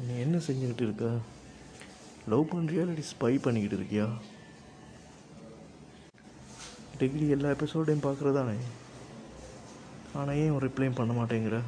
நீ என்ன செஞ்சுக்கிட்டு இருக்க? லவ் பண்ணுறியா இல்லாட்டி ஸ்பை பண்ணிக்கிட்டு இருக்கியா? டெய்லி எல்லா எபிசோடையும் பார்க்குறதானே? ஆனால் ஏன் ரிப்ளையும் பண்ண மாட்டேங்கிற?